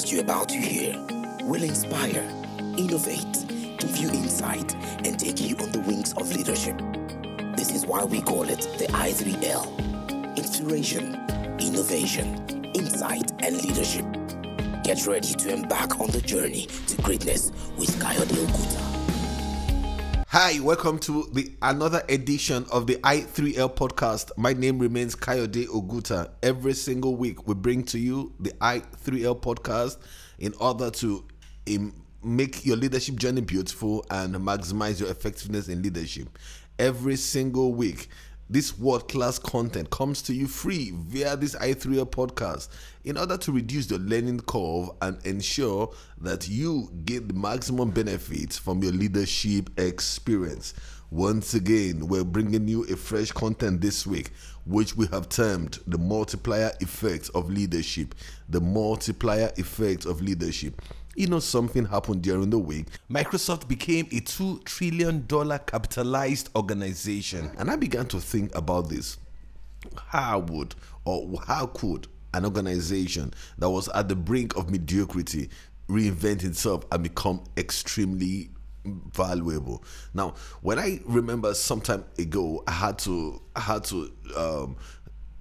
podcast you're about to hear will inspire, innovate, give you insight, and take you on the wings of leadership. This is why we call it the I3L Inspiration, Innovation, Insight, and Leadership. Get ready to embark on the journey to greatness with Kayode Okuta. Hi, welcome to the another edition of the I3L podcast. My name remains Kayode Oguta. Every single week, we bring to you the I3L podcast in order to um, make your leadership journey beautiful and maximize your effectiveness in leadership. Every single week, this world class content comes to you free via this i3l podcast in order to reduce the learning curve and ensure that you get the maximum benefits from your leadership experience. Once again, we're bringing you a fresh content this week, which we have termed the multiplier effect of leadership. The multiplier effect of leadership you know something happened during the week. Microsoft became a $2 trillion capitalized organization. And I began to think about this. How would or how could an organization that was at the brink of mediocrity reinvent itself and become extremely valuable. Now, when I remember some time ago, I had to I had to um,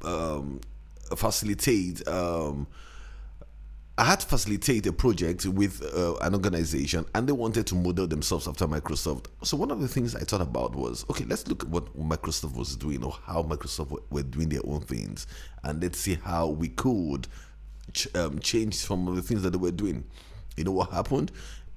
um, facilitate um, I had to facilitate a project with uh, an organization and they wanted to model themselves after Microsoft. So, one of the things I thought about was okay, let's look at what Microsoft was doing or how Microsoft were doing their own things and let's see how we could ch- um, change some of the things that they were doing. You know what happened?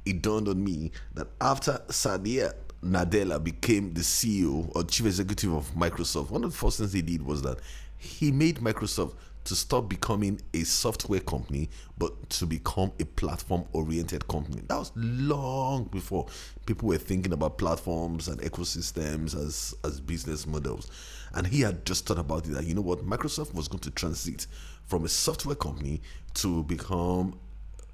It dawned on me that after Satya Nadella became the CEO or chief executive of Microsoft, one of the first things he did was that he made Microsoft to stop becoming a software company but to become a platform oriented company. That was long before people were thinking about platforms and ecosystems as, as business models. And he had just thought about it that, you know what, Microsoft was going to transit from a software company to become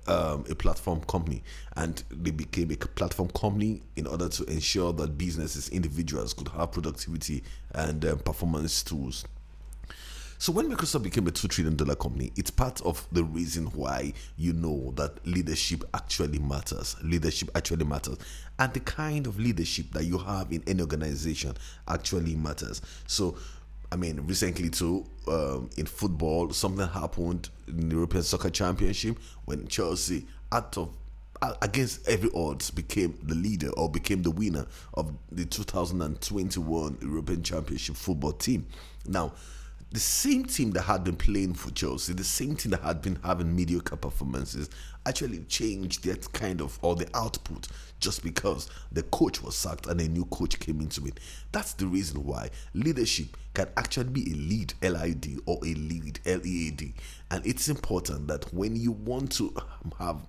um, a platform company and they became a platform company in order to ensure that businesses, individuals could have productivity and um, performance tools so when Microsoft became a two trillion dollar company, it's part of the reason why you know that leadership actually matters. Leadership actually matters, and the kind of leadership that you have in any organization actually matters. So. I mean, recently too, um, in football, something happened in the European Soccer Championship when Chelsea, out of against every odds became the leader or became the winner of the 2021 European Championship football team. Now, the same team that had been playing for Chelsea, the same team that had been having mediocre performances, actually changed that kind of or the output just because the coach was sacked and a new coach came into it. That's the reason why leadership can actually be a lead LID or a lead LEAD. And it's important that when you want to have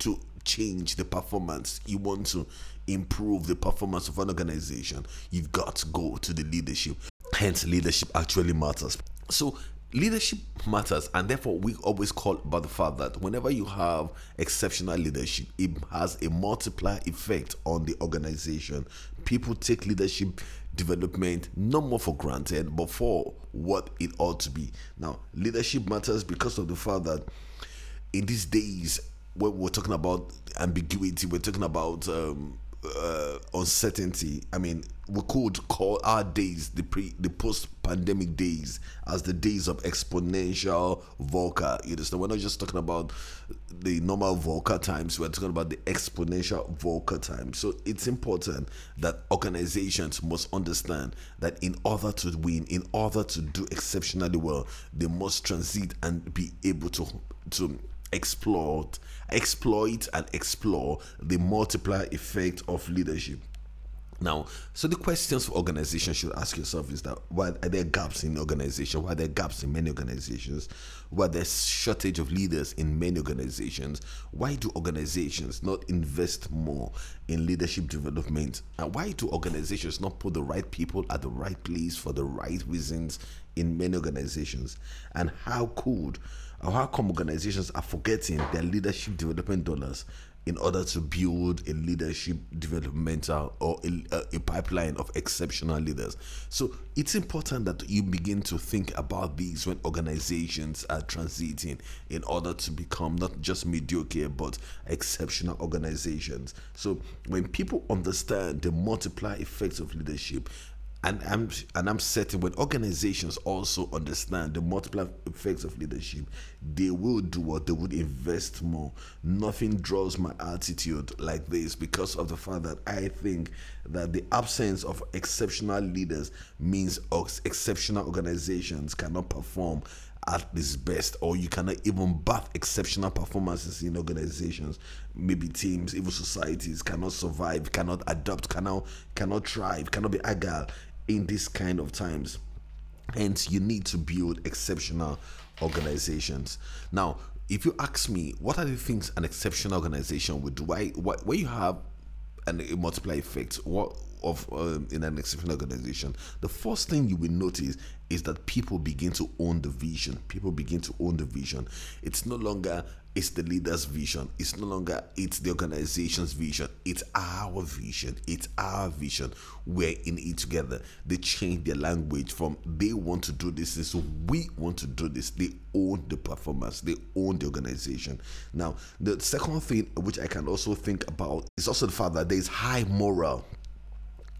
to change the performance, you want to improve the performance of an organization, you've got to go to the leadership. Hence, leadership actually matters. So, leadership matters, and therefore, we always call about the fact that whenever you have exceptional leadership, it has a multiplier effect on the organization. People take leadership development no more for granted, but for what it ought to be. Now, leadership matters because of the fact that in these days, when we're talking about ambiguity, we're talking about um, uh, uncertainty. I mean, we could call our days the pre the post pandemic days as the days of exponential VUCA. You understand? We're not just talking about the normal VUCA times. We're talking about the exponential VUCA times. So it's important that organizations must understand that in order to win, in order to do exceptionally well, they must transit and be able to to exploit exploit and explore the multiplier effect of leadership now, so the questions for organizations should ask yourself is that why are there gaps in organization? Why are there gaps in many organizations? Why there's shortage of leaders in many organizations? Why do organizations not invest more in leadership development? And why do organizations not put the right people at the right place for the right reasons in many organizations? And how could how come organizations are forgetting their leadership development dollars in order to build a leadership developmental or a, a, pipeline of exceptional leaders. So it's important that you begin to think about these when organizations are transiting in order to become not just mediocre but exceptional organizations. So when people understand the multiplier effects of leadership, and I'm and I'm certain when organizations also understand the multiple effects of leadership, they will do what? They would invest more. Nothing draws my attitude like this because of the fact that I think that the absence of exceptional leaders means exceptional organizations cannot perform at its best, or you cannot even birth exceptional performances in organizations, maybe teams, even societies cannot survive, cannot adapt, cannot cannot thrive, cannot be agile in this kind of times. Hence, you need to build exceptional organizations. Now, if you ask me, what are the things an exceptional organization would do? Why, why when you have an, a multiplier effect, what of um, in an exceptional organization, the first thing you will notice is that people begin to own the vision. People begin to own the vision. It's no longer it's the leader's vision. It's no longer it's the organization's vision. It's our vision. It's our vision. We're in it together. They change their language from they want to do this, so we want to do this. They own the performance. They own the organization. Now, the second thing which I can also think about is also the fact that there is high moral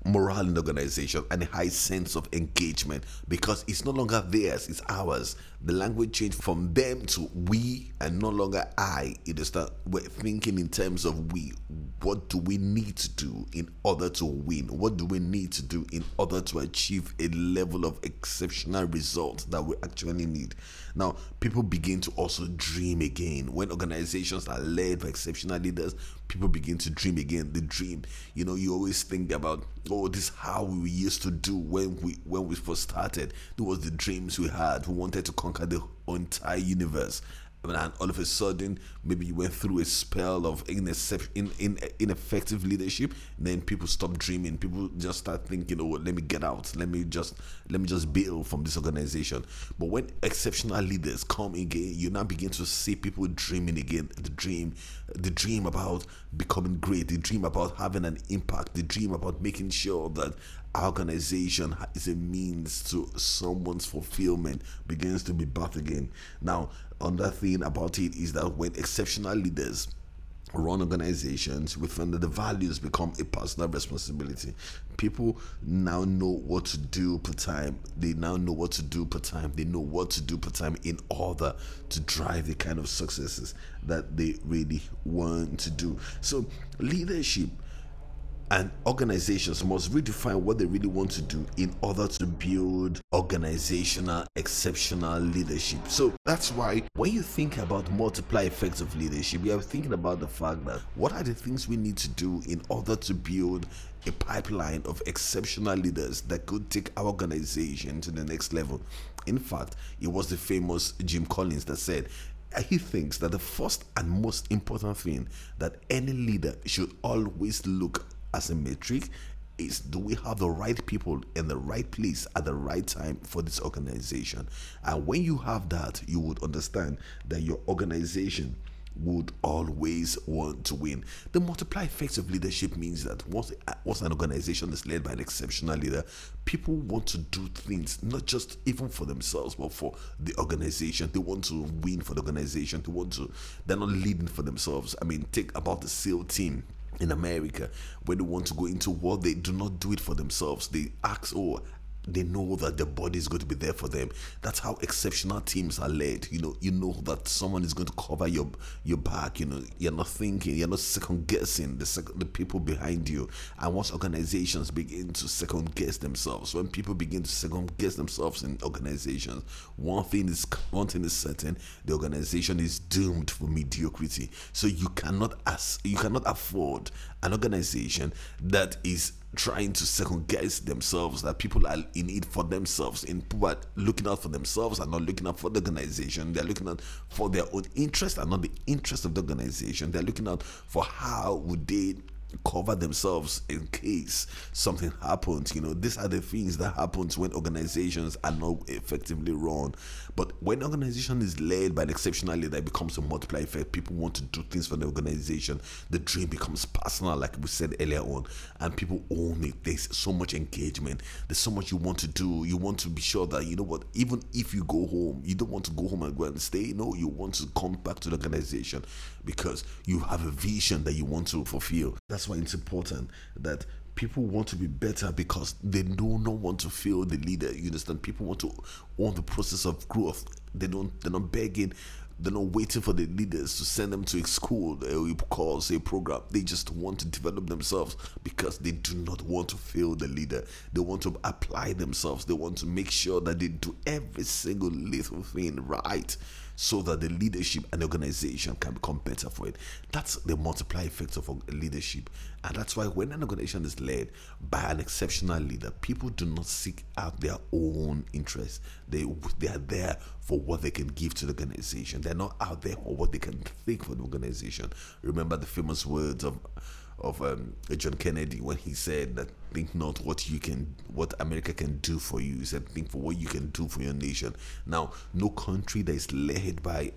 morale in the organization and a high sense of engagement because it's no longer theirs, it's ours. The language changed from them to we and no longer I. It is that we're thinking in terms of we. What do we need to do in order to win? What do we need to do in order to achieve a level of exceptional result that we actually need? Now, people begin to also dream again. When organizations are led by exceptional leaders, people begin to dream again. The dream, you know, you always think about, oh, this is how we used to do when we when we first started. It was the dreams we had. We wanted to conquer the entire universe and all of a sudden maybe you went through a spell of in, in, ineffective leadership then people stop dreaming. People just start thinking oh let me get out. Let me just let me just bail from this organization. But when exceptional leaders come again you now begin to see people dreaming again. The dream the dream about becoming great the dream about having an impact the dream about making sure that organization is a means to someone's fulfillment begins to be birthed again. Now another thing about it is that when exceptional leaders run organizations within the values become a personal responsibility. People now know what to do per time. They now know what to do per time. They know what to do per time in order to drive the kind of successes that they really want to do. So leadership and organizations must redefine what they really want to do in order to build organizational exceptional leadership. So that's why when you think about multiply effects of leadership, you are thinking about the fact that what are the things we need to do in order to build a pipeline of exceptional leaders that could take our organization to the next level. In fact, it was the famous Jim Collins that said, uh, he thinks that the first and most important thing that any leader should always look as a metric is do we have the right people in the right place at the right time for this organization? And when you have that, you would understand that your organization would always want to win. The multiply effects of leadership means that once, once an organization is led by an exceptional leader, people want to do things not just even for themselves, but for the organization. They want to win for the organization. They want to, they're not leading for themselves. I mean, take about the SEAL team in America, when they want to go into war, they do not do it for themselves. They ask, oh, they know that the body is going to be there for them. That's how exceptional teams are led. You know, you know that someone is going to cover your your back. You know, you're not thinking, you're not second guessing the sec- the people behind you. And once organizations begin to second guess themselves, when people begin to second guess themselves in organizations, one thing is one thing is certain: the organization is doomed for mediocrity. So you cannot as you cannot afford an organization that is trying to second guess themselves that people are in it for themselves in people are looking out for themselves and not looking out for the organization. They're looking out for their own interest and not the interest of the organization. They're looking out for how would they cover themselves in case something happens. You know, these are the things that happens when organizations are not effectively run. But when organization is led by an exceptional leader, it becomes a multiplier effect. People want to do things for the organization. The dream becomes personal, like we said earlier on, and people own it. There's so much engagement. There's so much you want to do. You want to be sure that you know what, even if you go home, you don't want to go home and go and stay. No, you want to come back to the organization because you have a vision that you want to fulfill. That's why it's important that people want to be better because they do not want to feel the leader. You understand? People want to own the process of growth. They don't. They're not begging. They're not waiting for the leaders to send them to a school, a course, a program. They just want to develop themselves because they do not want to feel the leader. They want to apply themselves. They want to make sure that they do every single little thing right so that the leadership and organization can become better for it. That's the multiplier effect of leadership. And that's why when an organization is led by an exceptional leader, people do not seek out their own interests. They they are there for what they can give to the organization. They're not out there for what they can think for the organization. Remember the famous words of of um, John Kennedy when he said that think not what you can what America can do for you. He said think for what you can do for your nation. Now, no country that is led by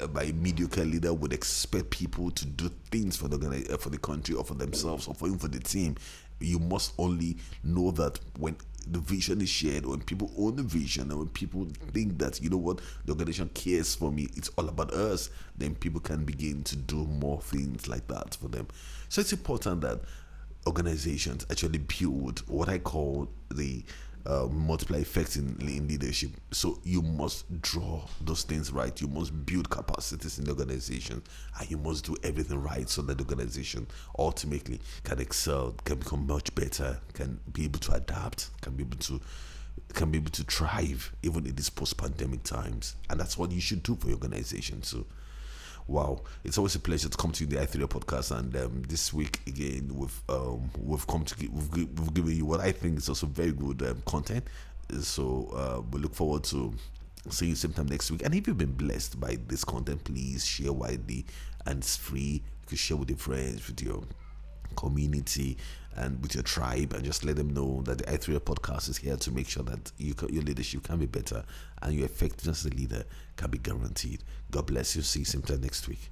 uh, by a mediocre leader would expect people to do things for the uh, for the country or for themselves or for even for the team. You must only know that when the vision is shared, when people own the vision, and when people think that you know what the organization cares for me, it's all about us, then people can begin to do more things like that for them. So it's important that organizations actually build what I call the uh, multiply effects in, in leadership. So you must draw those things right. You must build capacities in the organization, and you must do everything right so that the organization ultimately can excel, can become much better, can be able to adapt, can be able to can be able to thrive even in these post-pandemic times. And that's what you should do for your organization. So wow it's always a pleasure to come to the i3 podcast and um, this week again we've um, we've come to give, we've, we've given you what i think is also very good um, content. So uh, we look forward to seeing you sometime next week. And if you've been blessed by this content please share widely and it's free. You can share with your friends with your community and with your tribe and just let them know that the i3 podcast is here to make sure that you, your leadership can be better and your effectiveness as a leader can be guaranteed. God bless you. See you same time next week.